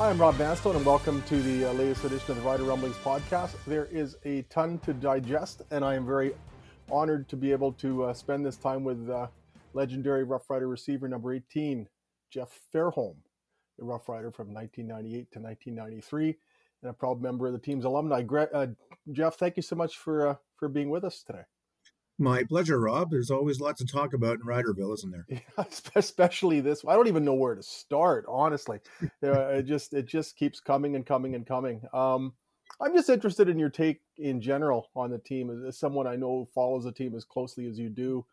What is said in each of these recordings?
Hi, I'm Rob Vanstone, and welcome to the uh, latest edition of the Rider Rumblings podcast. There is a ton to digest, and I am very honored to be able to uh, spend this time with uh, legendary Rough Rider receiver number 18, Jeff Fairholm, a Rough Rider from 1998 to 1993, and a proud member of the team's alumni. Uh, Jeff, thank you so much for uh, for being with us today. My pleasure, Rob. There's always lots to talk about in Riderville, isn't there? Yeah, especially this. I don't even know where to start, honestly. it just it just keeps coming and coming and coming. Um, I'm just interested in your take in general on the team. As someone I know follows the team as closely as you do,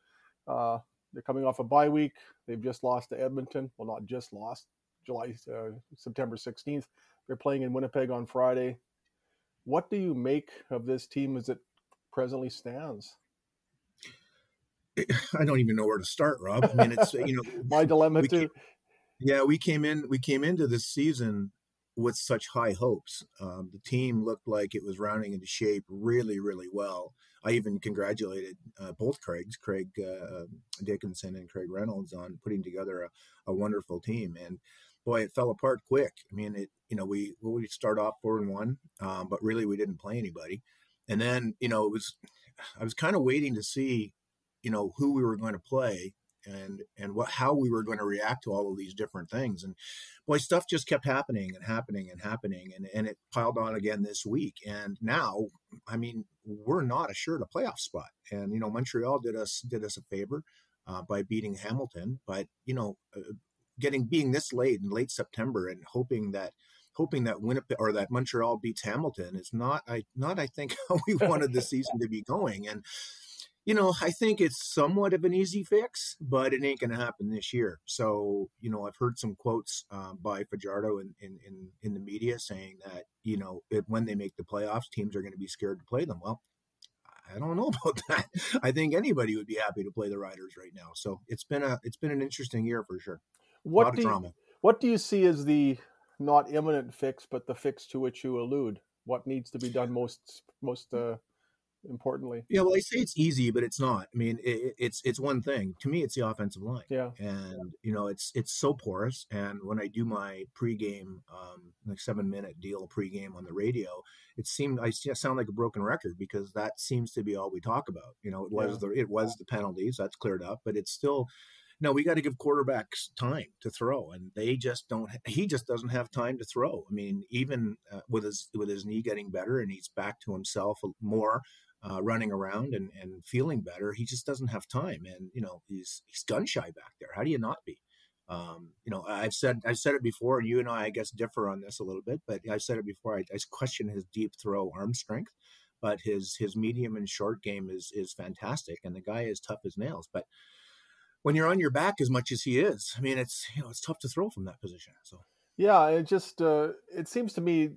uh, they're coming off a bye week. They've just lost to Edmonton. Well, not just lost. July, uh, September 16th. They're playing in Winnipeg on Friday. What do you make of this team as it presently stands? I don't even know where to start, Rob. I mean, it's you know my dilemma too. Came, yeah, we came in we came into this season with such high hopes. Um, the team looked like it was rounding into shape really, really well. I even congratulated uh, both Craigs, Craig uh, Dickenson and Craig Reynolds, on putting together a, a, wonderful team. And boy, it fell apart quick. I mean, it you know we we start off four and one, um, but really we didn't play anybody. And then you know it was I was kind of waiting to see you know who we were going to play and and what how we were going to react to all of these different things. And boy stuff just kept happening and happening and happening and and it piled on again this week. And now i mean we're not assured a playoff spot. And you know montreal did us did us a favor uh, by beating hamilton. But you know uh, getting being this late in late september and hoping that hoping that Winnipeg or that Montreal beats Hamilton is not I not I think how we wanted the season to be going. And you know, I think it's somewhat of an easy fix, but it ain't going to happen this year. So, you know, I've heard some quotes uh, by Fajardo in, in, in, in, the media saying that, you know, it, when they make the playoffs, teams are going to be scared to play them. Well, I don't know about that. I think anybody would be happy to play the Riders right now. So it's been a it's been an interesting year for sure. What do you, what do you see as the not imminent fix, but the fix to which you allude? What needs to be done most most uh, importantly. Yeah, well, I say it's easy, but it's not. I mean, it, it's it's one thing. To me, it's the offensive line. Yeah, and you know, it's it's so porous. And when I do my pregame, um, like seven minute deal pregame on the radio, it seemed I sound like a broken record because that seems to be all we talk about. You know, it was yeah. the it was the penalties that's cleared up, but it's still no, we got to give quarterbacks time to throw, and they just don't. He just doesn't have time to throw. I mean, even uh, with his with his knee getting better and he's back to himself more, uh, running around and, and feeling better. He just doesn't have time, and you know he's he's gun shy back there. How do you not be? Um, you know, I've said I've said it before, and you and I, I guess, differ on this a little bit. But I've said it before. I, I question his deep throw arm strength, but his his medium and short game is is fantastic, and the guy is tough as nails. But when you're on your back as much as he is, I mean, it's you know it's tough to throw from that position. So yeah, it just uh, it seems to me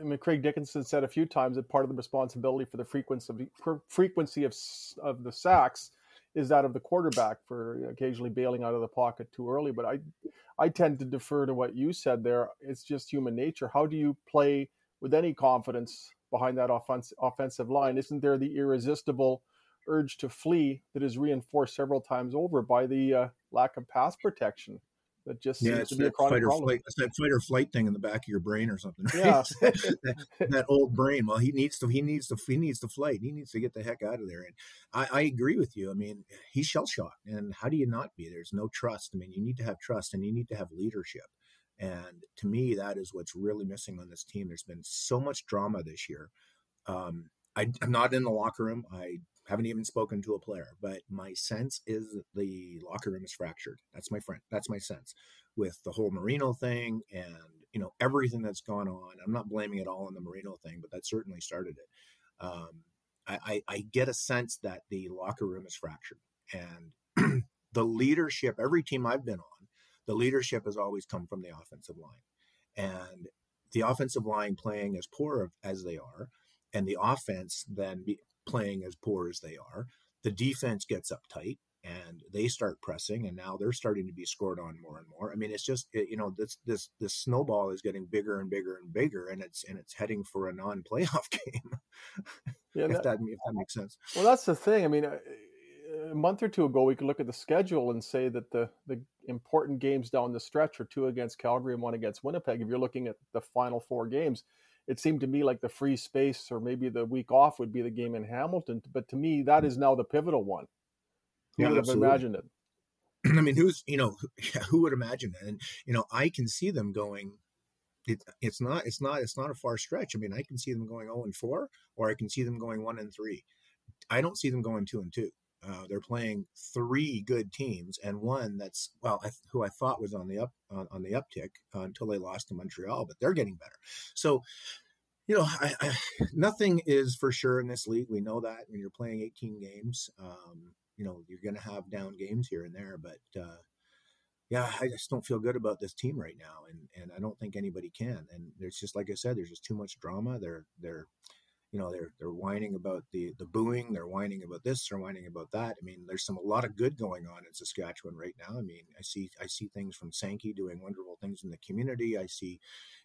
I mean, Craig Dickenson said a few times that part of the responsibility for the frequency of frequency of of the sacks is that of the quarterback for occasionally bailing out of the pocket too early. But I I tend to defer to what you said there. It's just human nature. How do you play with any confidence behind that offense, offensive line? Isn't there the irresistible urge to flee that is reinforced several times over by the uh, lack of pass protection? That just yeah, it's that fight or flight. It's that fight or flight thing in the back of your brain or something. Right? Yeah, that, that, old brain. Well, he needs to. He needs to. He needs to flight. He needs to get the heck out of there. And I, I agree with you. I mean, he's shell shocked, and how do you not be? There's no trust. I mean, you need to have trust, and you need to have leadership. And to me, that is what's really missing on this team. There's been so much drama this year. Um, I, I'm not in the locker room. I haven't even spoken to a player, but my sense is the locker room is fractured. That's my friend. That's my sense with the whole Marino thing and you know everything that's gone on. I'm not blaming it all on the Marino thing, but that certainly started it. Um, I, I, I, get a sense that the locker room is fractured, and the leadership, every team I've been on, the leadership has always come from the offensive line. And the offensive line playing as poor as they are, and the offense then playing as poor as they are, the defense gets uptight and they start pressing and now they're starting to be scored on more and more. I mean it's just you know this this this snowball is getting bigger and bigger and bigger and it's and it's heading for a non-playoff game yeah, if that, that, if that makes sense. Well that's the thing i mean uh, a month or two ago, we could look at the schedule and say that the the important games down the stretch are two against Calgary and one against Winnipeg. If you're looking at the final four games, it seemed to me like the free space or maybe the week off would be the game in Hamilton. But to me, that mm. is now the pivotal one. Who yeah, would have absolutely. imagined it? I mean, who's you know, who would imagine that? And you know, I can see them going. It, it's not it's not it's not a far stretch. I mean, I can see them going zero oh and four, or I can see them going one and three. I don't see them going two and two. Uh, they're playing three good teams and one that's well, I, who I thought was on the up on, on the uptick uh, until they lost to Montreal, but they're getting better. So, you know, I, I, nothing is for sure in this league. We know that when you're playing 18 games, um, you know, you're going to have down games here and there, but uh, yeah, I just don't feel good about this team right now, and and I don't think anybody can. And there's just like I said, there's just too much drama. They're they're you know they're they're whining about the the booing they're whining about this they're whining about that. I mean there's some a lot of good going on in saskatchewan right now. I mean i see i see things from sankey doing wonderful things in the community. I see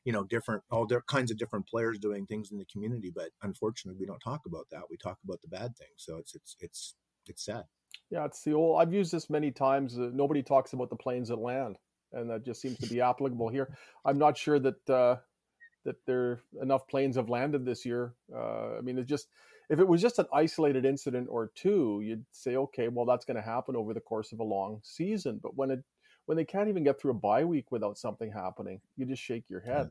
you know different all kinds of different players doing things in the community but unfortunately we don't talk about that. We talk about the bad things. So it's it's it's it's sad. Yeah it's the old i've used this many times uh, nobody talks about the planes that land and that just seems to be applicable here. I'm not sure that uh that there enough planes have landed this year. Uh, I mean, it's just if it was just an isolated incident or two, you'd say, okay, well, that's going to happen over the course of a long season. But when it when they can't even get through a bye week without something happening, you just shake your head.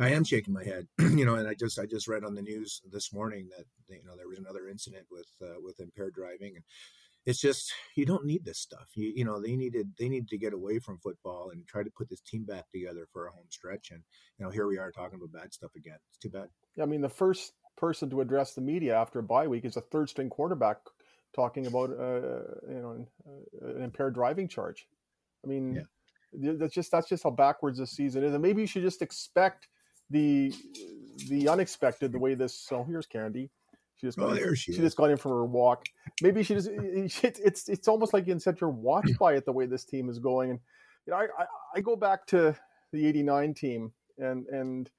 I am shaking my head, you know, and I just I just read on the news this morning that you know there was another incident with uh, with impaired driving, and it's just you don't need this stuff. You you know they needed they needed to get away from football and try to put this team back together for a home stretch. And you know here we are talking about bad stuff again. It's too bad. I mean the first person to address the media after a bye week is a third string quarterback talking about uh, you know an impaired driving charge. I mean yeah. that's just that's just how backwards this season is. And maybe you should just expect the the unexpected the way this. So here's Candy she just got oh, in, she, she just got in from her walk. Maybe she just it's it's almost like you can set your watch by it the way this team is going. And you know, I, I, I go back to the '89 team and and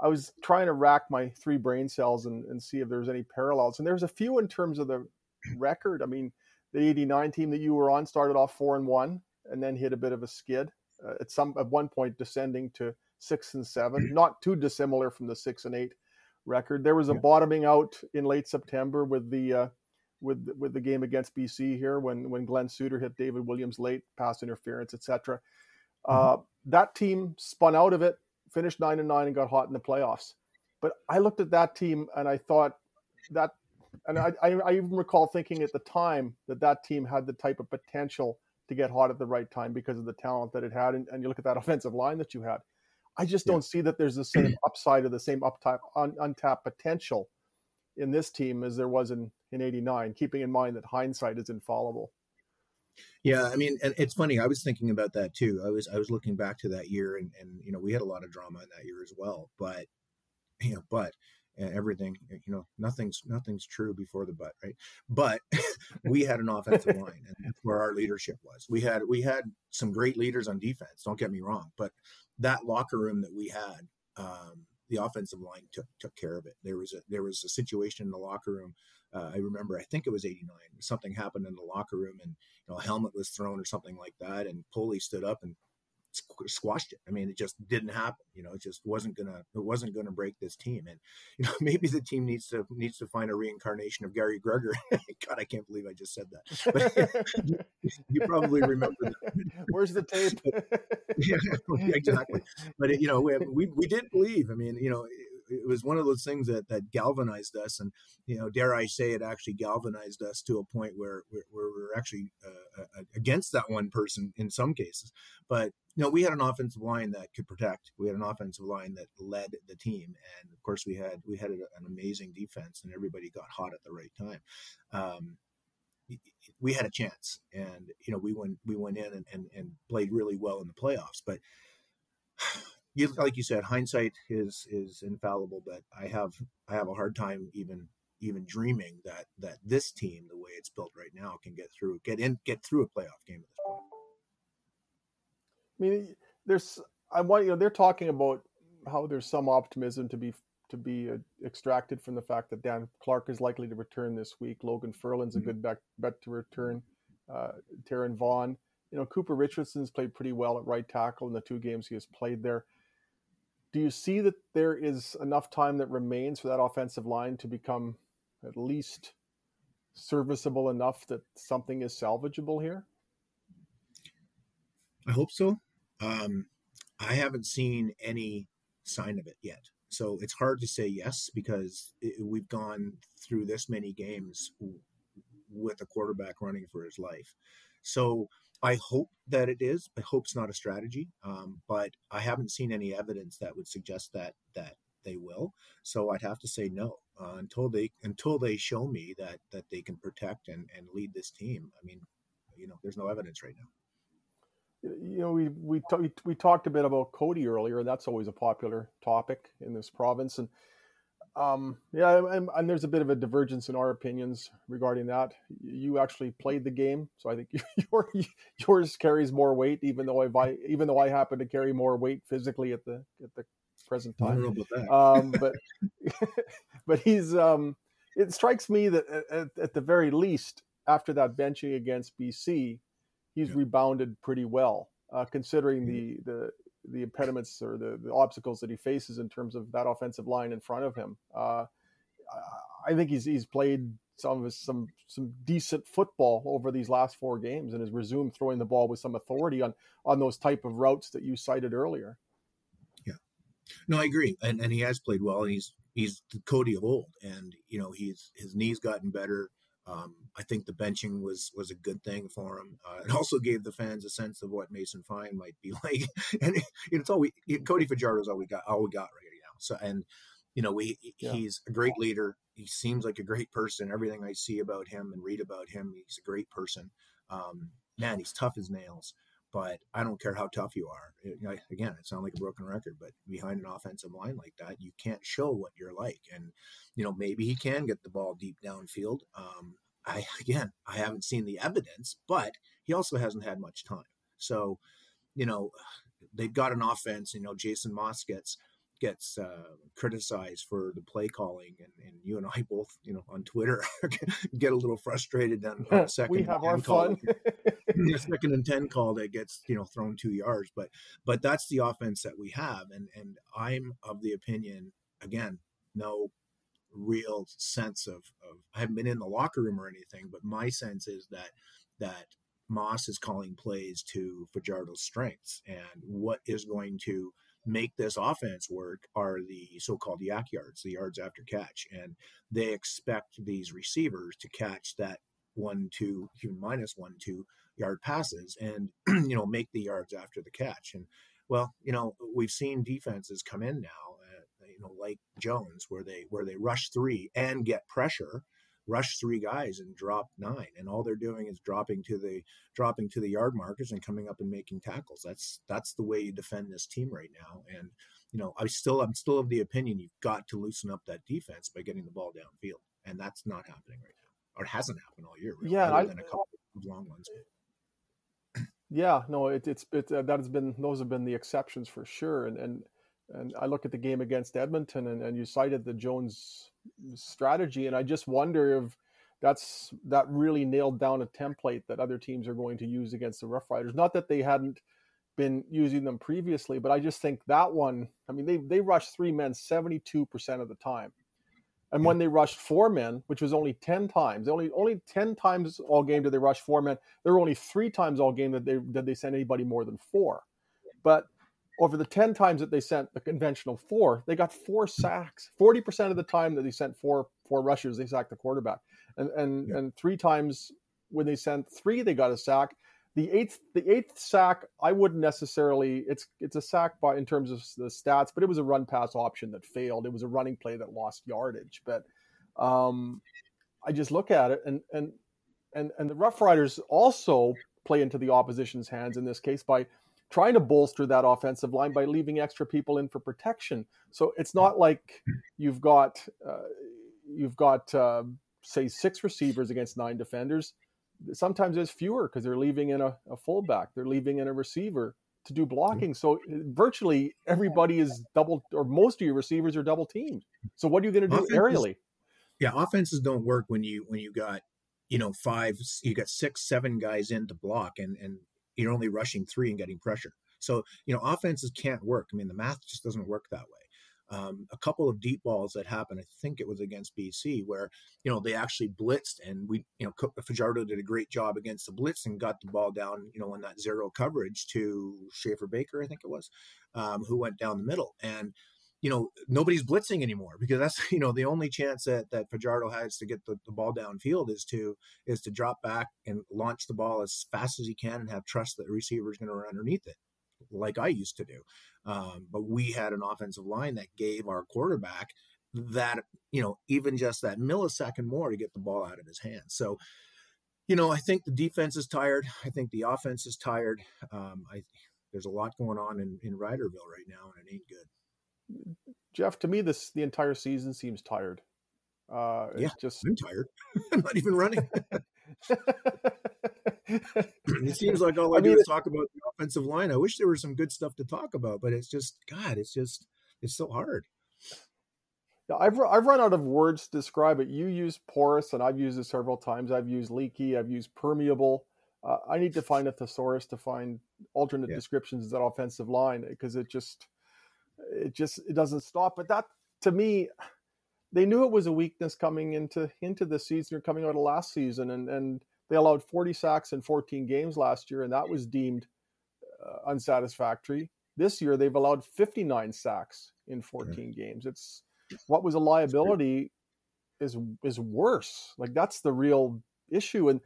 I was trying to rack my three brain cells and, and see if there's any parallels. And there's a few in terms of the record. I mean, the '89 team that you were on started off four and one and then hit a bit of a skid uh, at some at one point descending to six and seven, not too dissimilar from the six and eight record. There was a yeah. bottoming out in late September with the uh, with with the game against BC here when when Glen Suitor hit David Williams late, pass interference, etc. Mm-hmm. Uh, that team spun out of it, finished nine and nine, and got hot in the playoffs. But I looked at that team and I thought that, and I, I, I even recall thinking at the time that that team had the type of potential to get hot at the right time because of the talent that it had. And, and you look at that offensive line that you had. I just don't see that there's the same upside or the same uptime, un, untapped potential in this team as there was in in '89. Keeping in mind that hindsight is infallible. Yeah, I mean, and it's funny. I was thinking about that too. I was I was looking back to that year, and and you know we had a lot of drama in that year as well. But you know, but and everything you know nothing's nothing's true before the but right but we had an offensive line and that's where our leadership was we had we had some great leaders on defense don't get me wrong but that locker room that we had, um, the offensive line took took care of it. There was a there was a situation in the locker room. Uh, I remember, I think it was '89. Something happened in the locker room, and you know, a helmet was thrown or something like that. And Poley stood up and squashed it. I mean, it just didn't happen. You know, it just wasn't gonna it wasn't gonna break this team. And you know, maybe the team needs to needs to find a reincarnation of Gary Gregor. God, I can't believe I just said that. But you, you probably remember. That. Where's the tape? yeah, exactly. But it, you know, we, we we did believe. I mean, you know, it was one of those things that that galvanized us, and you know, dare I say, it actually galvanized us to a point where where, we're actually uh, uh, against that one person in some cases. But you know, we had an offensive line that could protect. We had an offensive line that led the team, and of course, we had we had an amazing defense, and everybody got hot at the right time. Um, we had a chance, and you know we went we went in and, and, and played really well in the playoffs. But you, like you said, hindsight is is infallible. But I have I have a hard time even even dreaming that that this team, the way it's built right now, can get through get in get through a playoff game at this point. I mean, there's I want you know they're talking about how there's some optimism to be to be uh, extracted from the fact that Dan Clark is likely to return this week. Logan Ferland's mm-hmm. a good bet, bet to return. Uh, Darren Vaughn, you know, Cooper Richardson's played pretty well at right tackle in the two games he has played there. Do you see that there is enough time that remains for that offensive line to become at least serviceable enough that something is salvageable here? I hope so. Um, I haven't seen any sign of it yet. So it's hard to say yes because it, we've gone through this many games with a quarterback running for his life. So I hope that it is. I hope it's not a strategy, um, but I haven't seen any evidence that would suggest that that they will. So I'd have to say no uh, until they until they show me that that they can protect and and lead this team. I mean, you know, there's no evidence right now you know, we we t- we talked a bit about Cody earlier, and that's always a popular topic in this province. And um, yeah, and, and, there's a bit of a divergence in our opinions regarding that. You actually played the game, so I think your, yours carries more weight, even though I even though I happen to carry more weight physically at the at the present time. Um, but but he's um, it strikes me that at, at the very least, after that benching against BC, he's yeah. rebounded pretty well, uh, considering mm-hmm. the the impediments or the, the obstacles that he faces in terms of that offensive line in front of him. Uh, I think he's he's played some of some some decent football over these last four games and has resumed throwing the ball with some authority on on those type of routes that you cited earlier. Yeah, no, I agree, and and he has played well, and he's he's the Cody of old, and you know he's his knees gotten better. Um, I think the benching was was a good thing for him. Uh, it also gave the fans a sense of what Mason Fine might be like, and it, it's all we Cody Fajardo is all we got all we got right now. So and you know we yeah. he's a great leader. He seems like a great person. Everything I see about him and read about him, he's a great person. Um, man, he's tough as nails. But I don't care how tough you are. It, again, it sounds like a broken record, but behind an offensive line like that, you can't show what you're like. And you know, maybe he can get the ball deep downfield. Um, I again, I haven't seen the evidence, but he also hasn't had much time. So, you know, they've got an offense. You know, Jason Maas gets uh, criticized for the play calling, and, and you and I both, you know, on Twitter get a little frustrated on, on second. we have our fun. the second and ten call that gets you know thrown two yards, but but that's the offense that we have, and and I'm of the opinion again, no real sense of, of I haven't been in the locker room or anything, but my sense is that that Maas is calling plays to Fajardo's strengths and what is going to make this offense work are the so-called yak yards, the yards after catch, and they expect these receivers to catch that one, two, minus one, two yard passes, and you know make the yards after the catch. And well, you know we've seen defenses come in now uh, you know, like Jones, where they where they rush three and get pressure, rush three guys and drop nine, and all they're doing is dropping to the dropping to the yard markers and coming up and making tackles. That's that's the way you defend this team right now. And you know, I still I'm still of the opinion you've got to loosen up that defense by getting the ball downfield, and that's not happening right now, or it hasn't happened all year. Really, yeah, I, than a couple of long ones. Yeah, no, it, it's it, uh, that has been those have been the exceptions for sure, and and and I look at the game against Edmonton, and, and you cited the Jones strategy, and I just wonder if that's that really nailed down a template that other teams are going to use against the Rough Riders. Not that they hadn't been using them previously, but I just think that one. I mean, they they rushed three men seventy two percent of the time, and when they rushed four men, which was only ten times, only only ten times all game did they rush four men. There were only three times all game that they that they sent anybody more than four. But over the 10 times that they sent the conventional four, they got four sacks. 40% of the time that they sent four four rushers, they sacked the quarterback. And and yeah. and three times when they sent three, they got a sack. The eighth the eighth sack, I wouldn't necessarily it's it's a sack by in terms of the stats, but it was a run pass option that failed. It was a running play that lost yardage. But um I just look at it and and and and the Rough Riders also play into the opposition's hands in this case by trying to bolster that offensive line by leaving extra people in for protection. So it's not like you've got uh, you've got uh, say six receivers against nine defenders. Sometimes there's fewer because they're leaving in a, a, fullback, they're leaving in a receiver to do blocking. So uh, virtually everybody is double, or most of your receivers are double teamed. So what are you going to do offenses, aerially? Yeah, offenses don't work when you when you got you know five, you got six, seven guys in to block, and and you're only rushing three and getting pressure. So, you know, offenses can't work. I mean, the math just doesn't work that way. Um, a couple of deep balls that happened, I think it was against BC, where, you know, they actually blitzed and we, you know, Fajardo did a great job against the blitz and got the ball down, you know, in that zero coverage to Schaffer-Baker, I think it was, um, who went down the middle. And, you know, nobody's blitzing anymore because that's, you know, the only chance that, that Fajardo has to get the, the ball downfield is to, is to drop back and launch the ball as fast as he can and have trust that the receiver is going to run underneath it like I used to do. Um, but we had an offensive line that gave our quarterback that, you know, even just that millisecond more to get the ball out of his hands. So, you know, I think the defense is tired. I think the offense is tired. Um, I there's a lot going on in, in Riderville right now, and it ain't good. Jeff, to me, this the entire season seems tired. Uh, yeah, just I'm tired. I'm not even running. it seems like all I, I do mean, is talk about the offensive line. I wish there was some good stuff to talk about, but it's just God. It's just it's so hard. I've I've run out of words to describe it. You use porous, and I've used it several times. I've used leaky. I've used permeable. Uh, I need to find a thesaurus to find alternate yeah. descriptions of that offensive line because it just it just it doesn't stop. But that to me, they knew it was a weakness coming into into the season or coming out of last season, and and they allowed 40 sacks in 14 games last year, and that was deemed uh, unsatisfactory. This year, they've allowed 59 sacks in 14 games. It's what was a liability is is worse. Like that's the real issue. And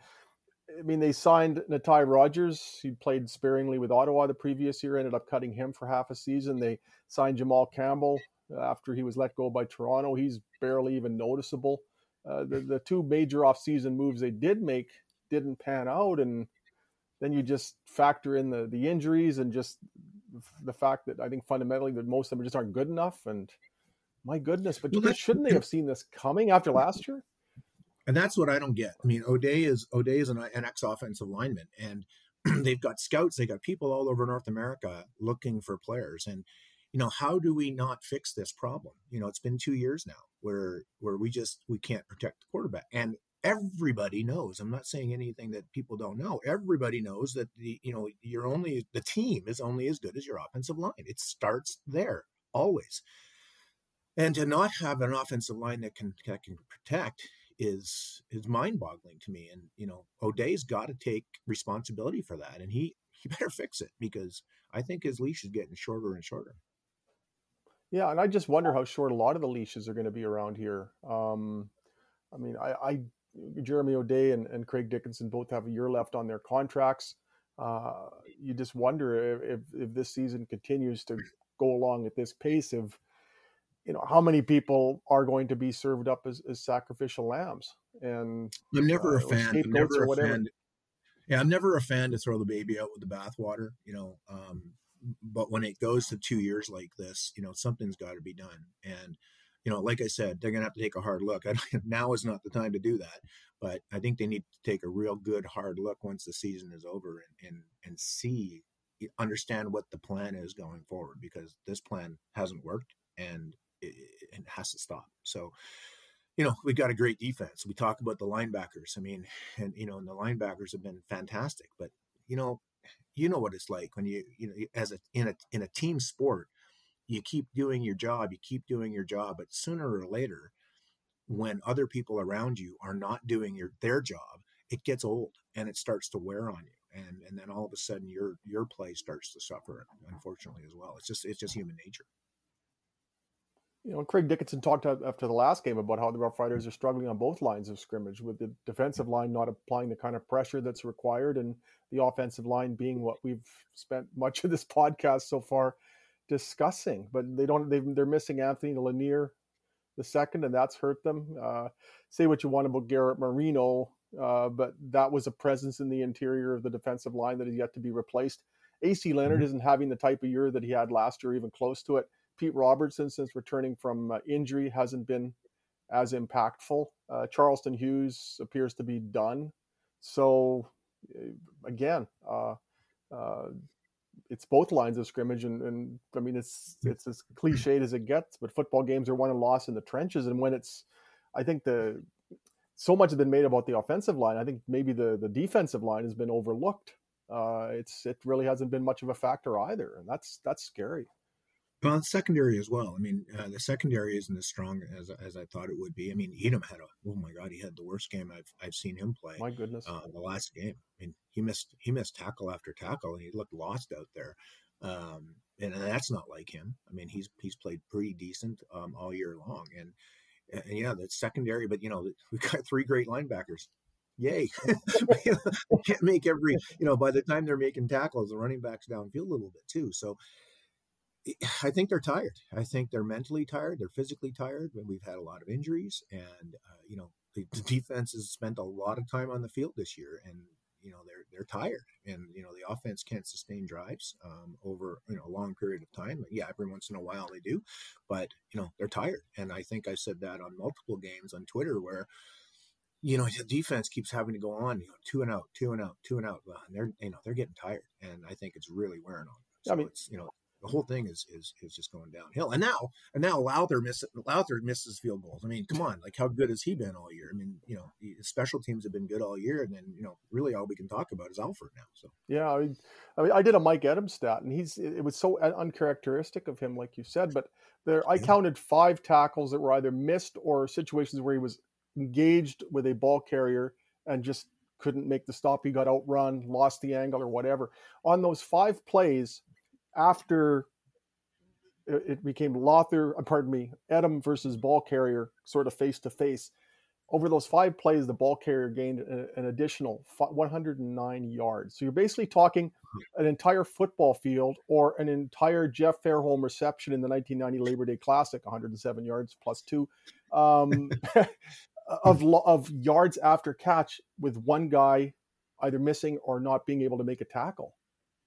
I mean, they signed Natai Rogers. He played sparingly with Ottawa the previous year. Ended up cutting him for half a season. They signed Jamal Campbell after he was let go by Toronto. He's barely even noticeable. Uh, the the two major offseason moves they did make didn't pan out and then you just factor in the the injuries and just the fact that I think fundamentally that most of them just aren't good enough and my goodness but well, shouldn't they have seen this coming after last year and that's what I don't get. I mean O'Day is O'Day is an, an ex offensive lineman and they've got scouts they've got people all over North America looking for players. And you know how do we not fix this problem? You know it's been two years now where where we just we can't protect the quarterback. And everybody knows i'm not saying anything that people don't know everybody knows that the you know you're only the team is only as good as your offensive line. It starts there always. And to not have an offensive line that can that can protect is is mind boggling to me and you know o'day's got to take responsibility for that and he he better fix it because i think his leash is getting shorter and shorter yeah and i just wonder how short a lot of the leashes are going to be around here um I mean, I, I Jeremy O'Day and, and Craig Dickenson both have a year left on their contracts. Uh, you just wonder if, if this season continues to go along at this pace of, you know, how many people are going to be served up as, as sacrificial lambs. And I'm never uh, a fan. I'm never a fan. Yeah, I'm never a fan to throw the baby out with the bathwater. You know, um, but when it goes to two years like this, you know, something's got to be done. And you know, like I said, they're going to have to take a hard look. now is not the time to do that, but I think they need to take a real good hard look once the season is over and and and see, understand what the plan is going forward because this plan hasn't worked and it, it has to stop. So, you know, we've got a great defense. We talk about the linebackers. I mean, and you know, and the linebackers have been fantastic, but you know, you know what it's like when you you know as a in a in a team sport you keep doing your job, you keep doing your job, but sooner or later, when other people around you are not doing your their job, it gets old and it starts to wear on you. And and then all of a sudden your your play starts to suffer, unfortunately, as well. It's just it's just human nature. You know, Craig Dickenson talked after the last game about how the Rough Riders are struggling on both lines of scrimmage, with the defensive line not applying the kind of pressure that's required, and the offensive line being what we've spent much of this podcast so far discussing, but they don't. They, they're missing Anthony Lanier the second, and that's hurt them. Uh, say what you want about Garrett Marino, uh, but that was a presence in the interior of the defensive line that is yet to be replaced. AC Leonard mm-hmm. isn't having the type of year that he had last year, even close to it. Pete Robertson, since returning from uh, injury, hasn't been as impactful. Uh, Charleston Hughes appears to be done. So, uh, again, uh, uh, it's both lines of scrimmage, and, and I mean it's it's as cliched as it gets. But football games are won and lost in the trenches, and when it's, I think the so much has been made about the offensive line. I think maybe the the defensive line has been overlooked. Uh, it's it really hasn't been much of a factor either, and that's that's scary. Well, secondary as well. I mean, uh, the secondary isn't as strong as as I thought it would be. I mean, Edem had a oh my god, he had the worst game I've I've seen him play. My goodness, uh, the last game. I mean, he missed he missed tackle after tackle, and he looked lost out there. Um, and, and, that's not like him. I mean, he's he's played pretty decent um, all year long, and, and yeah, the secondary. But you know, we got three great linebackers. Yay! can't make every you know. By the time they're making tackles, the running backs downfield a little bit too. So I think they're tired. I think they're mentally tired. They're physically tired. We've had a lot of injuries, and uh, you know the, the, defense has spent a lot of time on the field this year, and you know they're they're tired, and you know the offense can't sustain drives um, over you know a long period of time. Yeah, every once in a while they do, but you know they're tired, and I think I said that on multiple games on Twitter where you know the defense keeps having to go on, you know, two and out, two and out, two and out, and they're you know they're getting tired, and I think it's really wearing on. Them. So I mean, it's you know the whole thing is is is just going downhill. And now and now Lauther misses Lauther misses field goals. I mean, come on, like how good has he been all year? I mean, you know, special teams have been good all year, and then you know, really all we can talk about is Alford now. So yeah, I mean, I, mean, I did a Mike Edem stat, and he's it was so uncharacteristic of him, like you said. But there, I yeah. counted five tackles that were either missed or situations where he was engaged with a ball carrier and just couldn't make the stop. He got outrun, lost the angle, or whatever. On those five plays after it became Lauther, uh, pardon me, Edem versus ball carrier, sort of face to face. Over those five plays, the ball carrier gained an additional 109 yards. So you're basically talking an entire football field or an entire Jeff Fairholm reception in the 1990 Labor Day Classic, 107 yards plus two, um, of of yards after catch with one guy either missing or not being able to make a tackle.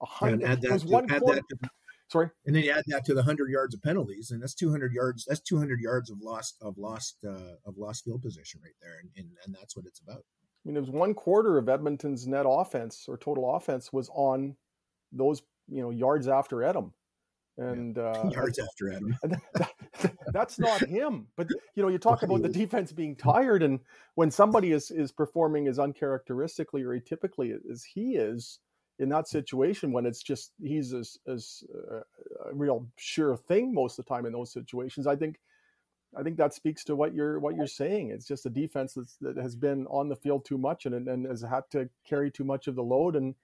A hundred. Add that, to, add that to, sorry. And then you add that to the hundred yards of penalties, and that's two hundred yards. That's two hundred yards of lost of lost uh, of lost field position right there, and, and and that's what it's about. I mean, it was one quarter of Edmonton's net offense or total offense was on those you know yards after Edem and uh, yards after Adam. that, that's not him. But you know, you talk about the defense being tired, and when somebody is is performing as uncharacteristically or atypically as he is, in that situation when it's just he's as, as uh, a real sure thing most of the time in those situations i think i think that speaks to what you're what you're saying. It's just a defense that's, that has been on the field too much and, and has had to carry too much of the load and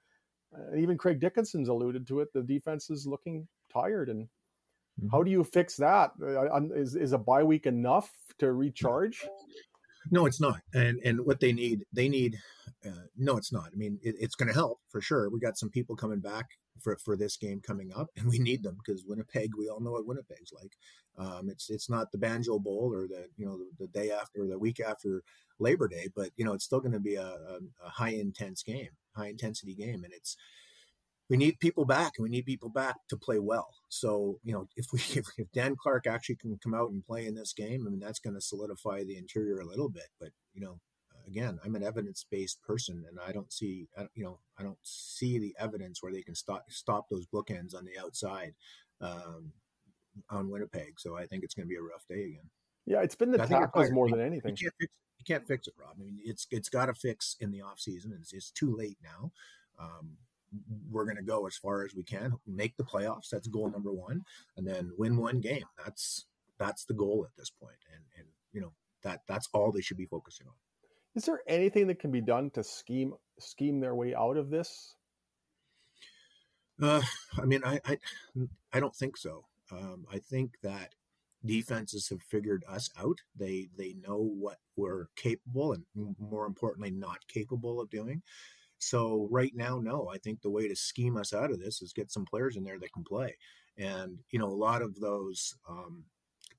uh, even craig dickenson's alluded to it the defense is looking tired and mm-hmm. how do you fix that? Uh, is, is a bye week enough to recharge no, it's not. And and what they need, they need. Uh, no, it's not. I mean, it, it's going to help for sure. We got some people coming back for for this game coming up, and we need them because Winnipeg. We all know what Winnipeg's like. Um, it's it's not the Banjo Bowl or the you know the, the day after or the week after Labor Day, but you know it's still going to be a, a, a high intense game, high intensity game, and it's we need people back and we need people back to play well. So, you know, if we if, if Dan Clark actually can come out and play in this game, I mean that's going to solidify the interior a little bit. But, you know, again, I'm an evidence-based person and I don't see you know, I don't see the evidence where they can stop stop those bookends on the outside um, on Winnipeg. So I think it's going to be a rough day again. Yeah, it's been the tackles more than anything. You can't, fix, you can't fix it, Rob. I mean, it's it's got to fix in the off season. It's, it's too late now. Um, we're going to go as far as we can, make the playoffs. That's goal number one, and then win one game. That's that's the goal at this point, and and you know that that's all they should be focusing on. Is there anything that can be done to scheme scheme their way out of this? Uh, I mean, I, I I don't think so. Um, I think that defenses have figured us out. They they know what we're capable and more importantly not capable of doing. So right now, no, I think the way to scheme us out of this is get some players in there that can play. And, you know, a lot of those um,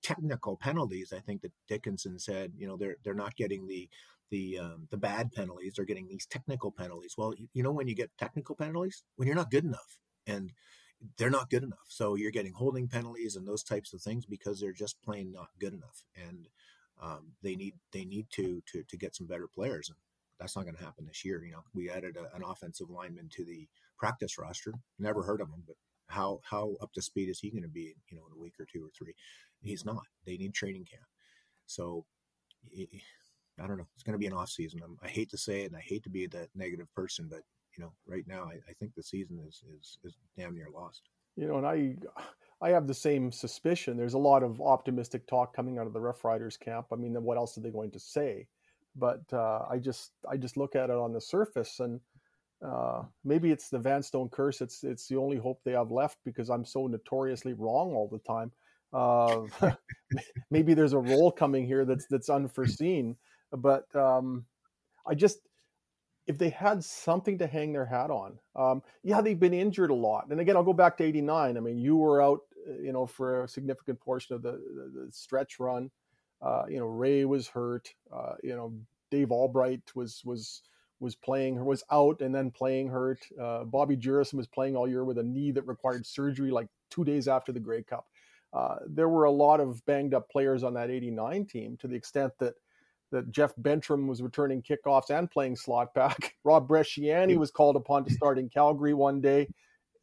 technical penalties, I think that Dickenson said, you know, they're, they're not getting the, the um, the bad penalties. They're getting these technical penalties. Well, you know when you get technical penalties when you're not good enough, and they're not good enough. So you're getting holding penalties and those types of things because they're just plain not good enough, and um, they need they need to to to get some better players. And that's not going to happen this year. You know, we added a, an offensive lineman to the practice roster. Never heard of him, but how how up to speed is he going to be? You know, in a week or two or three, he's not. They need training camp. So I don't know. It's going to be an off season. I'm, i hate to say it, and I hate to be that negative person, but you know, right now, I, I think the season is, is is damn near lost. You know, and I I have the same suspicion. There's a lot of optimistic talk coming out of the Rough Riders camp. I mean, what else are they going to say? But uh, I just I just look at it on the surface, and uh, maybe it's the Vanstone curse. It's it's the only hope they have left because I'm so notoriously wrong all the time. Uh, maybe there's a role coming here that's that's unforeseen, but um, I just if they had something to hang their hat on, um, yeah, they've been injured a lot. And again, I'll go back to '89. I mean, you were out, uh, you know, for a significant portion of the, the, the stretch run. Uh, you know, Ray was hurt. Uh, you know, Dave Albright was was was playing was out and then playing hurt. Uh, Bobby Jurasin was playing all year with a knee that required surgery like two days after the Grey Cup. Uh, there were a lot of banged up players on that 89 team to the extent that that Jeff Bentrim was returning kickoffs and playing slot back. Rob Bresciani was called upon to start in Calgary one day,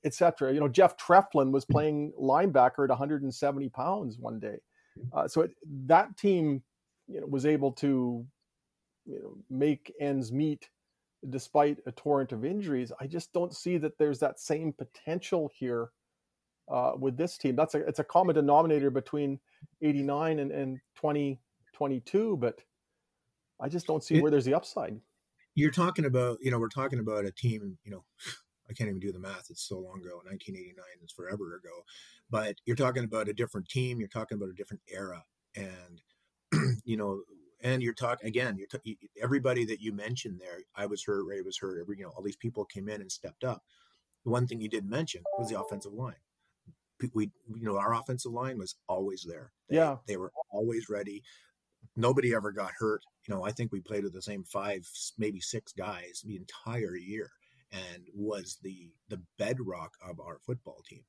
etc. You know, Jeff Treflin was playing linebacker at 170 pounds one day. Uh, so it, that team, you know, was able to, you know, make ends meet despite a torrent of injuries. I just don't see that there's that same potential here uh, with this team. That's a it's a common denominator between 89 and, and 2022, but I just don't see it, where there's the upside. You're talking about, you know, we're talking about a team, you know, I can't even do the math. It's so long ago. 1989 is forever ago. But you're talking about a different team. You're talking about a different era. And, you know, and you're talking again, you're t- everybody that you mentioned there, I was hurt, Ray was hurt, every, you know, all these people came in and stepped up. The one thing you didn't mention was the offensive line. We, you know, our offensive line was always there. They, yeah. They were always ready. Nobody ever got hurt you know, I think we played with the same five, maybe six guys the entire year and was the the bedrock of our football team.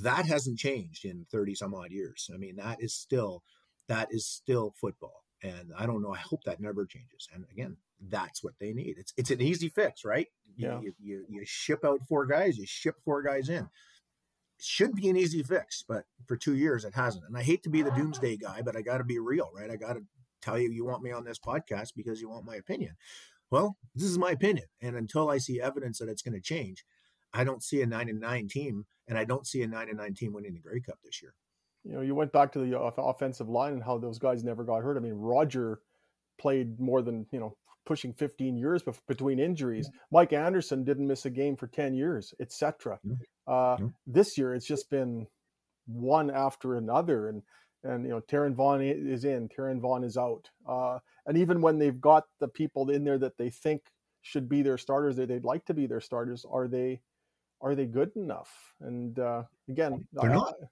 That hasn't changed in 30 some odd years. I mean, that is still that is still football. And I don't know. I hope that never changes. And again, that's what they need. It's it's an easy fix, right? You, yeah. you, you, you ship out four guys, you ship four guys in. should be an easy fix, but for two years it hasn't. And I hate to be the doomsday guy, but I got to be real, right? I got to tell you you want me on this podcast because you want my opinion. Well, this is my opinion. And until I see evidence that it's going to change, I don't see a nine and nine team, and I don't see a nine and nine team winning the Grey Cup this year. You know, you went back to the offensive line and how those guys never got hurt. I mean, Roger played more than you know, pushing 15 years between injuries. Yeah. Mike Anderson didn't miss a game for 10 years, etc. Yeah. Uh, yeah. This year, it's just been one after another, and and you know Taran Vaughn is in, Taran Vaughn is out, uh, and even when they've got the people in there that they think should be their starters, that they'd like to be their starters, are they are they good enough? And uh, again, I,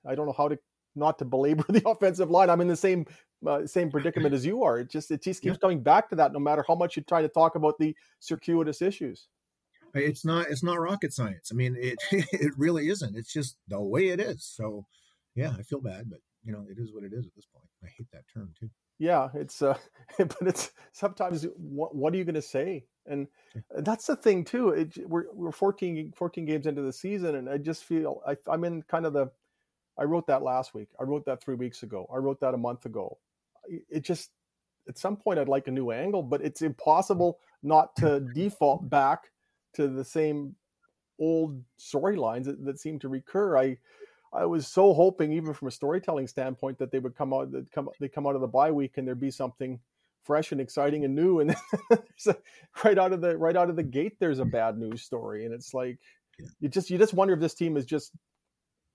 I, don't know how to not to belabor the offensive line. I'm in the same uh, same predicament as you are. It just it just keeps yeah. coming back to that, no matter how much you try to talk about the circuitous issues. It's not it's not rocket science. I mean, it it really isn't. It's just the way it is. So, yeah, I feel bad, but you know, it is what it is at this point. I hate that term too. Yeah, it's uh, but it's sometimes what, what are you going to say? And that's the thing too. It, we're we're 14, 14 games into the season, and I just feel I, I'm in kind of the. I wrote that last week. I wrote that three weeks ago. I wrote that a month ago. It just at some point I'd like a new angle, but it's impossible not to default back to the same old storylines that, that seem to recur. I I was so hoping, even from a storytelling standpoint, that they would come out, that come, they come out of the bye week and there'd be something fresh and exciting and new. And a, right out of the right out of the gate, there's a bad news story, and it's like you just you just wonder if this team is just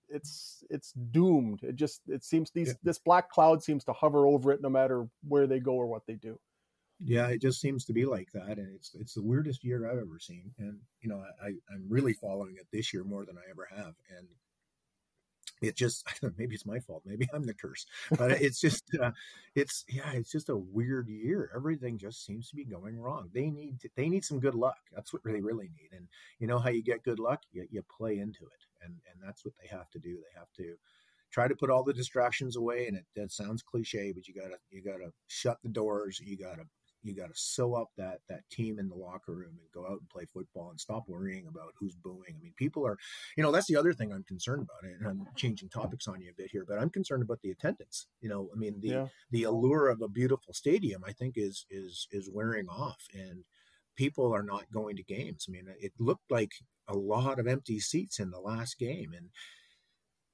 it's it's doomed. It just it seems these yeah. this black cloud seems to hover over it no matter where they go or what they do. Yeah, it just seems to be like that, and it's it's the weirdest year I've ever seen. And you know, I I'm really following it this year more than I ever have, and it just maybe it's my fault maybe i'm the curse but it's just uh, it's yeah it's just a weird year everything just seems to be going wrong they need to, they need some good luck that's what they really need and you know how you get good luck you, you play into it and and that's what they have to do they have to try to put all the distractions away and it, that sounds cliche but you gotta you gotta shut the doors you gotta you got to sew up that that team in the locker room and go out and play football and stop worrying about who's booing. I mean, people are, you know, that's the other thing I'm concerned about. And I'm changing topics on you a bit here, but I'm concerned about the attendance. You know, I mean, the yeah. the allure of a beautiful stadium, I think, is is is wearing off, and people are not going to games. I mean, it looked like a lot of empty seats in the last game, and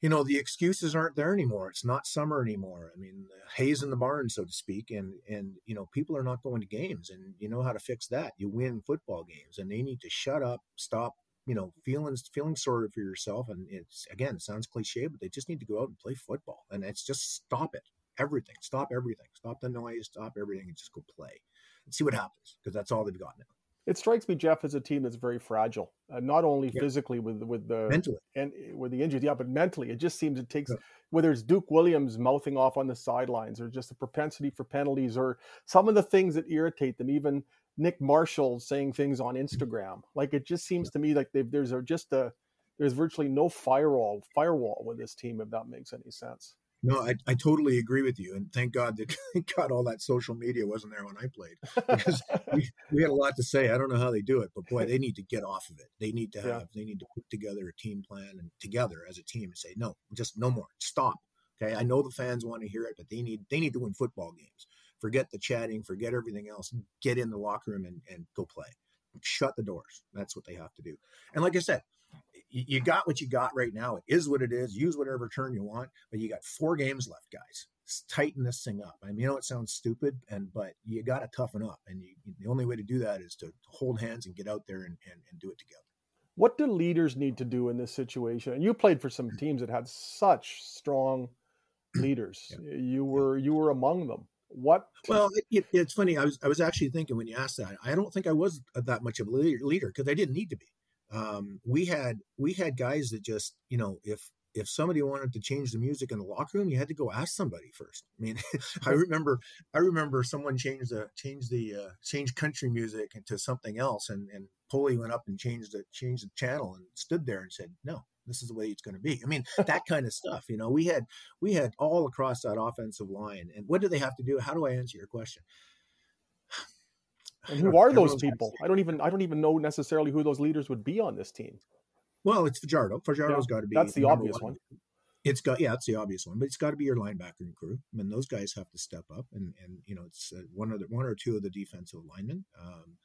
you know the excuses aren't there anymore. It's not summer anymore. I mean the hay's in the barn so to speak and and you know people are not going to games and you know how to fix that. You win football games and they need to shut up stop you know feeling feeling sorry for yourself and it's again it sounds cliche but they just need to go out and play football and it's just stop it. Everything. Stop everything. Stop the noise. Stop everything and just go play and see what happens because that's all they've got now it strikes me, Jeff, as a team that's very fragile. Uh, not only yeah. physically with with the mentally and eh, with the injuries, yeah, but mentally, it just seems it takes yeah. whether it's Duke Williams mouthing off on the sidelines or just a propensity for penalties or some of the things that irritate them. Even Nick Marshall saying things on. Instagram, like it just seems to me like there's a, just a there's virtually no firewall firewall with this team, if that makes any sense. No, I, I totally agree with you, and thank God that God all that social media wasn't there when I played because we, we had a lot to say. I don't know how they do it, but boy, they need to get off of it. They need to have yeah. they need to put together a team plan and together as a team and say no, just no more, stop. Okay, I know the fans want to hear it, but they need they need to win football games. Forget the chatting, forget everything else. Get in the locker room and, and go play. Shut the doors. That's what they have to do. And like I said, you got what you got right now. It is what it is. Use whatever turn you want, but you got four games left, guys. tighten this thing up. I mean, you know, it sounds stupid, and but you got to toughen up, and you, the only way to do that is to hold hands and get out there and, and, and do it together. What do leaders need to do in this situation? And you played for some teams that had such strong leaders. yeah. You were you were among them. What? Well, it, it's funny. I was I was actually thinking when you asked that. I don't think I was that much of a leader because I didn't need to be um, we had we had guys that just you know if if somebody wanted to change the music in the locker room, you had to go ask somebody first. I mean, I remember, I remember someone changed the changed the uh, changed country music into something else, and and Poley went up and changed the changed the channel and stood there and said, "No, this is the way it's going to be." I mean, that kind of stuff. You know, we had we had all across that offensive line, and what do they have to do? How do I answer your question? And who are those people? I don't even I don't even know necessarily who those leaders would be on this team. Well, it's Fajardo. Fajardo's yeah, got to be. That's the obvious one. one. It's got yeah, it's the obvious one, but it's got to be your linebacker crew. I mean, those guys have to step up, and and you know, it's uh, one of the one or two of the defensive linemen. Um,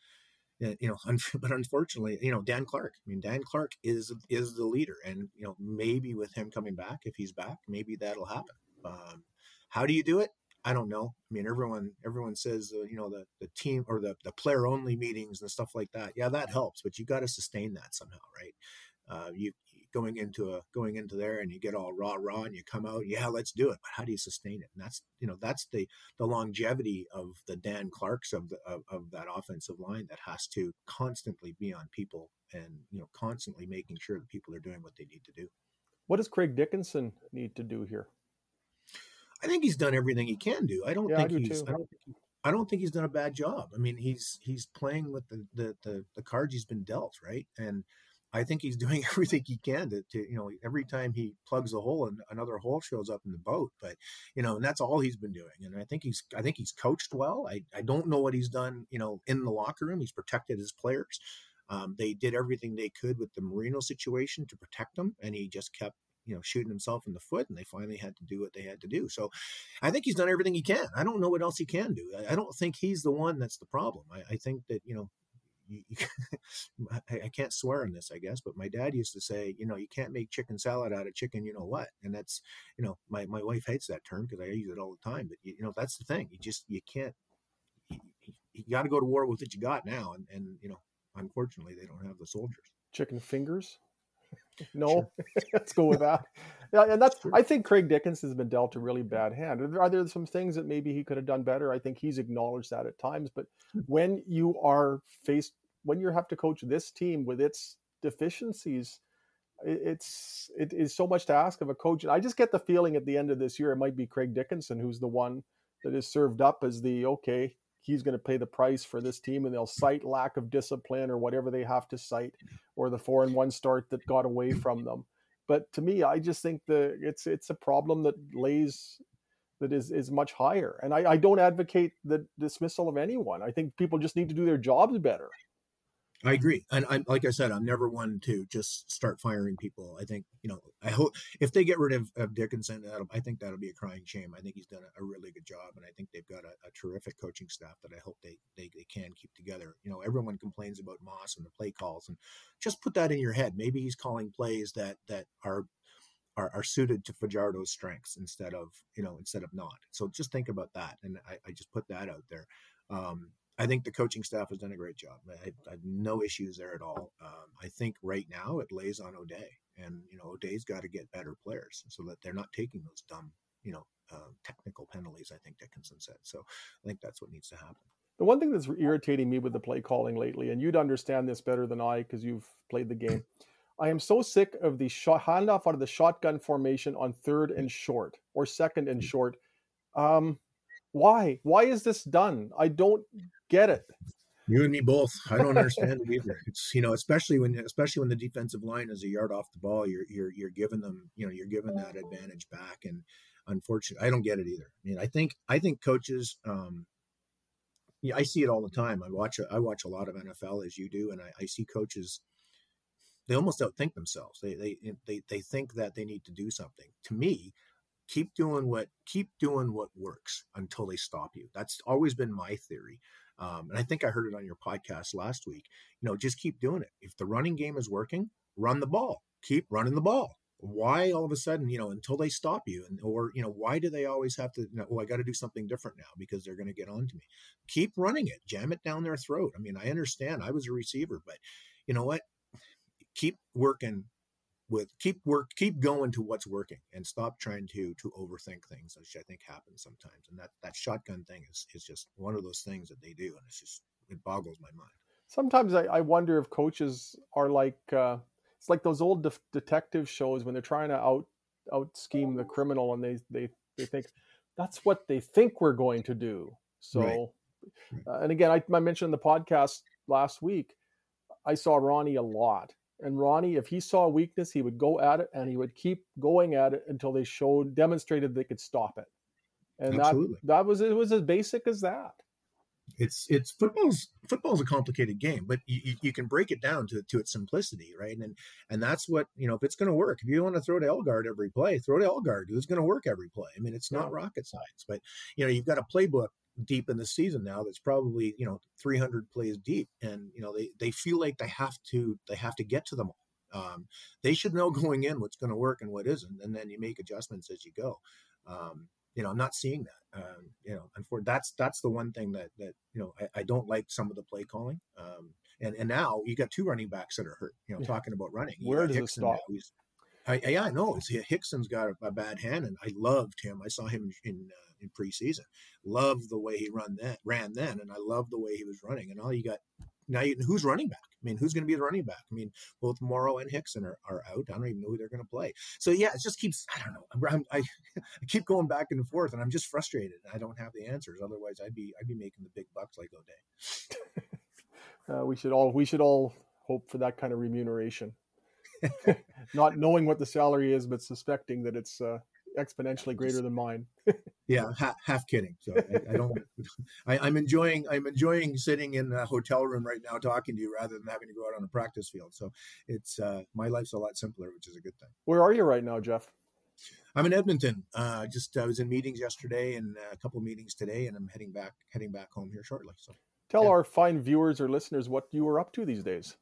you know, un- but unfortunately, you know, Dan Clark. I mean, Dan Clark is is the leader, and you know, maybe with him coming back, if he's back, maybe that'll happen. Um, how do you do it? I don't know. I mean, everyone everyone says uh, you know the the team or the the player only meetings and stuff like that. Yeah, that helps, but you got to sustain that somehow, right? Uh, you going into a going into there and you get all raw raw and you come out yeah let's do it but how do you sustain it and that's you know that's the the longevity of the dan clarks of the of, of that offensive line that has to constantly be on people and you know constantly making sure that people are doing what they need to do what does craig Dickenson need to do here I think he's done everything he can do. I don't yeah, think I do he's. I don't think, he, I don't think he's done a bad job. I mean, he's he's playing with the, the the the, cards he's been dealt, right? And I think he's doing everything he can to, to you know every time he plugs a hole and another hole shows up in the boat. But you know, and that's all he's been doing. And I think he's I think he's coached well. I I don't know what he's done. You know, in the locker room, he's protected his players. Um, they did everything they could with the Marino situation to protect them, and he just kept you know shooting himself in the foot and they finally had to do what they had to do so i think he's done everything he can i don't know what else he can do i, I don't think he's the one that's the problem i, I think that you know I, I can't swear on this, I guess, but my dad used to say, you know, you can't make chicken salad out of chicken, you know what? And that's, you know, my, my wife hates that term because I use it all the time. But you, you know, that's the thing. You just you can't. You, you got to go to war with what you got now, and and you know, unfortunately, they don't have the soldiers. Chicken fingers. No, sure. let's go with that. Yeah, and that's. Sure. I think Craig Dickens has been dealt a really bad hand. Are there some things that maybe he could have done better? I think he's acknowledged that at times. But hmm. when you are faced, when you have to coach this team with its deficiencies, it's it is so much to ask of a coach. And I just get the feeling at the end of this year it might be Craig Dickenson who's the one that is served up as the okay, he's going to pay the price for this team, and they'll cite lack of discipline or whatever they have to cite, or the four and one start that got away from them. But to me, I just think the it's it's a problem that lays that is is much higher. And I, I don't advocate the dismissal of anyone. I think people just need to do their jobs better. I agree, and I'm like I said, I'm never one to just start firing people. I think you know, I hope if they get rid of, of Dickenson, I think that'll be a crying shame. I think he's done a, a really good job, and I think they've got a, a, terrific coaching staff that I hope they, they they can keep together. You know, everyone complains about Maas and the play calls, and just put that in your head. Maybe he's calling plays that that are are, are suited to Fajardo's strengths instead of you know instead of not. So just think about that, and I, I just put that out there. Um, I think the coaching staff has done a great job. I, I have no issues there at all. Um, I think right now it lays on O'Day, and you know O'Day's got to get better players so that they're not taking those dumb, you know, uh, technical penalties. I think Dickenson said. So I think that's what needs to happen. The one thing that's irritating me with the play calling lately, and you'd understand this better than I because you've played the game. I am so sick of the shot handoff out of the shotgun formation on third and short or second and short. Um, why? Why is this done? I don't get it. You and me both. I don't understand it either. It's you know, especially when especially when the defensive line is a yard off the ball, you're you're you're giving them, you know, you're giving that advantage back. And unfortunately, I don't get it either. I mean, I think I think coaches um yeah, I see it all the time. I watch I watch a lot of NFL as you do, and I, I see coaches they almost outthink themselves. They, they they they think that they need to do something. To me, keep doing what keep doing what works until they stop you. That's always been my theory. Um, and I think I heard it on your podcast last week. You know, just keep doing it. If the running game is working, run the ball. Keep running the ball. Why all of a sudden, you know, until they stop you, and or you know, why do they always have to? You know, oh, I got to do something different now because they're going to get on to me. Keep running it, jam it down their throat. I mean, I understand. I was a receiver, but you know what? keep working with keep work keep going to what's working and stop trying to to overthink things which i think happens sometimes and that that shotgun thing is is just one of those things that they do and it's just it boggles my mind. Sometimes i, I wonder if coaches are like uh it's like those old de- detective shows when they're trying to out out scheme the criminal and they they they think that's what they think we're going to do. So right. uh, and again I, I mentioned in the podcast last week i saw ronnie a lot and Ronnie, if he saw weakness, he would go at it and he would keep going at it until they showed demonstrated they could stop it. And Absolutely. that that was it was as basic as that. It's it's football's football's a complicated game, but you, you can break it down to, to its simplicity, right? And and that's what you know. If it's going to work, if you want to throw to Elgard every play, throw to Elgard. Who's going to work every play? I mean, it's not yeah. rocket science, but you know, you've got a playbook deep in the season now that's probably you know 300 plays deep and you know they they feel like they have to they have to get to them all um, they should know going in what's going to work and what isn't and then you make adjustments as you go um, you know i'm not seeing that um, you know and for that's that's the one thing that that you know i, I don't like some of the play calling um, and and now you got two running backs that are hurt you know yeah. talking about running where does Hickson it stop I, yeah, I know. It's, Hickson's got a, a, bad hand, and I loved him. I saw him in, in uh, in preseason. Love the way he run then, ran then, and I love the way he was running. And all you got now, you, who's running back? I mean, who's going to be the running back? I mean, both Morrow and Hickson are, are out. I don't even know who they're going to play. So yeah, it just keeps. I don't know. I'm, I, I keep going back and forth, and I'm just frustrated. I don't have the answers. Otherwise, I'd be I'd be making the big bucks like O'Day. uh, we should all we should all hope for that kind of remuneration. Not knowing what the salary is, but suspecting that it's uh, exponentially greater than mine. yeah, half, half kidding. So I, I don't. I, am enjoying. I'm enjoying sitting in a hotel room right now talking to you rather than having to go out on a practice field. So it's uh, my life's a lot simpler, which is a good thing. Where are you right now, Jeff? I'm in Edmonton. Uh, just I was in meetings yesterday and a couple of meetings today, and I'm heading back heading back home here shortly. So tell yeah. our fine viewers or listeners what you are up to these days.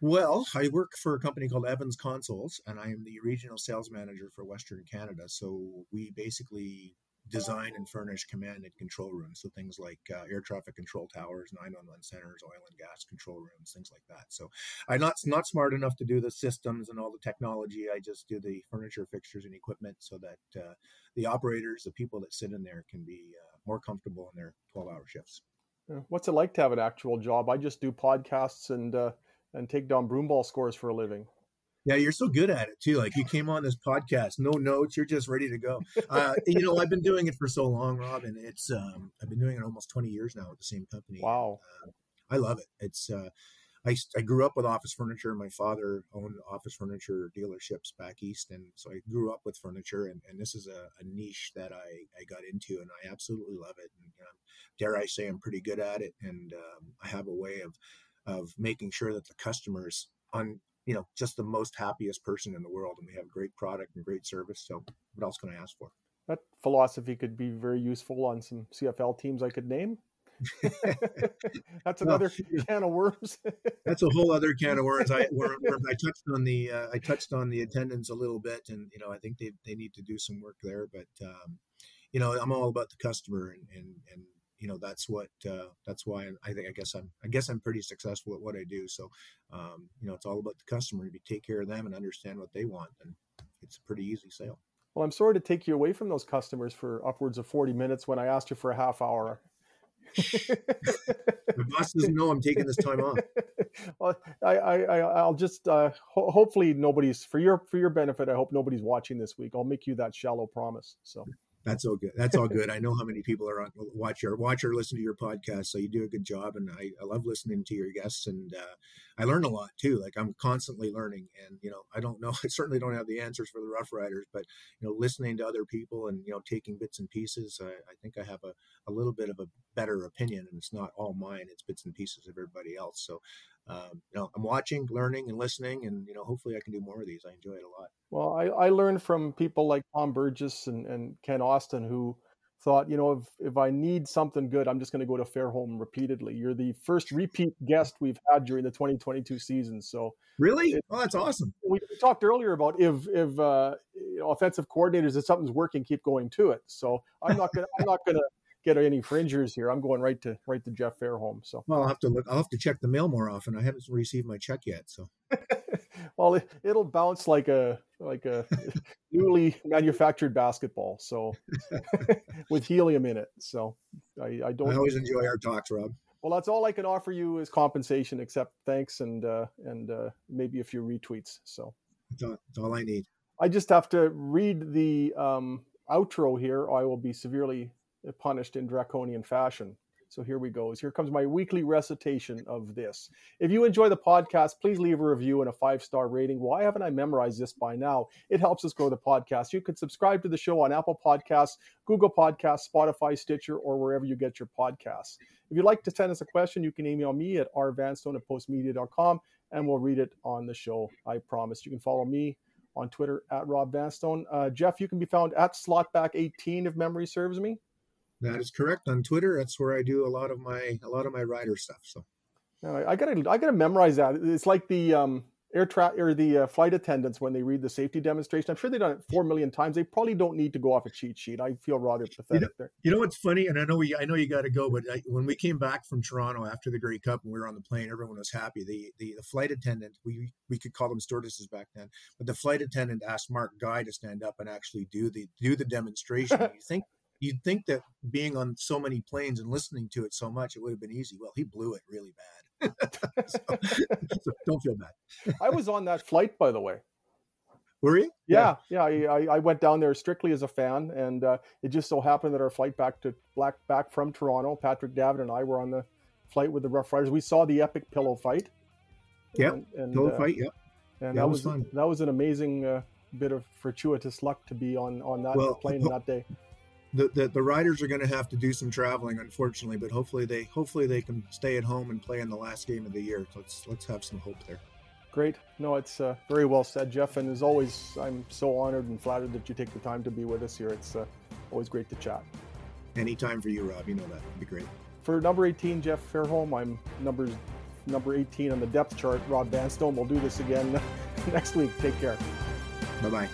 Well, I work for a company called Evans Consoles, and I am the regional sales manager for Western Canada. So we basically design and furnish command and control rooms. So things like uh, air traffic control towers, 911 centers, oil and gas control rooms, things like that. So I'm not not smart enough to do the systems and all the technology. I just do the furniture, fixtures, and equipment so that uh, the operators, the people that sit in there, can be uh, more comfortable in their 12-hour shifts. What's it like to have an actual job? I just do podcasts and uh, and take down broomball scores for a living. Yeah, you're so good at it too. Like you came on this podcast, no notes, you're just ready to go. Uh, you know, I've been doing it for so long, Rob, and it's um, I've been doing it almost 20 years now with the same company. Wow, uh, I love it. It's uh, I, I grew up with office furniture. My father owned office furniture dealerships back east, and so I grew up with furniture. And, and this is a, a niche that I, I got into, and I absolutely love it. And um, dare I say, I'm pretty good at it, and um, I have a way of of making sure that the customers on you know just the most happiest person in the world and we have great product and great service. So what else can i ask for? That philosophy could be very useful on some cfl teams i could name. That's another well, can of worms. That's a whole other can of worms. I where, where i touched on the uh, i touched on the attendance a little bit and you know i think they, they need to do some work there but um, you know i'm all about the customer and and, and you know that's what uh, that's why I think I guess I'm I guess I'm pretty successful at what I do. So um, you know it's all about the customer. If you take care of them and understand what they want, then it's a pretty easy sale. Well, I'm sorry to take you away from those customers for upwards of 40 minutes when I asked you for a half hour. the boss doesn't know I'm taking this time off. well, I, I, I'll just uh, ho- hopefully nobody's for your for your benefit. I hope nobody's watching this week. I'll make you that shallow promise. So that's all good. That's all good. I know how many people are on watch your watch or listen to your podcast, so you do a good job, and I, I love listening to your guests, and uh, I learn a lot too. Like I'm constantly learning, and you know, I don't know, I certainly don't have the answers for the Roughriders, but you know, listening to other people and you know, taking bits and pieces, I, I think I have a, a little bit of a better opinion, and it's not all mine; it's bits and pieces of everybody else. So um, you know, I'm watching, learning, and listening, and you know, hopefully, I can do more of these. I enjoy it a lot. Well, I, I learned from people like Tom Burgess and, and Kent Austin who thought, you know, if if I need something good, I'm just going to go to Fairholm repeatedly. You're the first repeat guest we've had during the 2022 season. So really, it, oh, that's awesome. We, we, talked earlier about if if uh, you know, offensive coordinators, if something's working, keep going to it. So I'm not gonna I'm not gonna get any fringers here. I'm going right to right to Jeff Fairholm. So well, I'll have to look. I'll have to check the mail more often. I haven't received my check yet. So well, it, will bounce like a like a newly manufactured basketball. So with helium in it. So I, I don't. I always enjoy our talks, Rob. Well, that's all I can offer you is compensation, except thanks and uh, and uh, maybe a few retweets. So that's all, that's all I need. I just have to read the um, outro here. I will be severely punished in draconian fashion. So here we go. Here comes my weekly recitation of this. If you enjoy the podcast, please leave a review and a five star rating. Why haven't I memorized this by now? It helps us grow the podcast. You can subscribe to the show on Apple Podcasts, Google Podcasts, Spotify, Stitcher, or wherever you get your podcasts. If you'd like to send us a question, you can email me at rvanstone at postmedia.com and we'll read it on the show. I promise. You can follow me on Twitter at Rob Vanstone. Uh, Jeff, you can be found at Slotback18 if memory serves me. That is correct. On Twitter, that's where I do a lot of my a lot of my rider stuff. So I gotta I gotta memorize that. It's like the um, air tra- or the uh, flight attendants when they read the safety demonstration. I'm sure they've done it four million times. They probably don't need to go off a cheat sheet. I feel rather pathetic you know, there. You know what's funny, and I know we I know you got to go, but I, when we came back from Toronto after the Grey Cup and we were on the plane, everyone was happy. The the, the flight attendant, we we could call them stewardesses back then, but the flight attendant asked Mark Guy to stand up and actually do the do the demonstration. you think you'd think that being on so many planes and listening to it so much, it would have been easy. Well, he blew it really bad. so, so don't feel bad. I was on that flight, by the way. Were you? Yeah, yeah. yeah I, I, went down there strictly as a fan, and uh, it just so happened that our flight back to Black back from Toronto, Patrick Davitt and I were on the flight with the Roughriders. We saw the epic pillow fight. Yeah, pillow uh, fight. Yeah, and yeah, that was, was that was an amazing uh, bit of fortuitous luck to be on on that well, plane that day the, the, the riders are going to have to do some traveling, unfortunately, but hopefully they hopefully they can stay at home and play in the last game of the year. Let's let's have some hope there. Great. No, it's uh, very well said, Jeff. And as always, I'm so honored and flattered that you take the time to be with us here. It's uh, always great to chat. Anytime for you, Rob. You know that. would be great. For number 18, Jeff Fairholm, I'm numbers number 18 on the depth chart. Rob Vanstone. We'll do this again next week. Take care. Bye bye.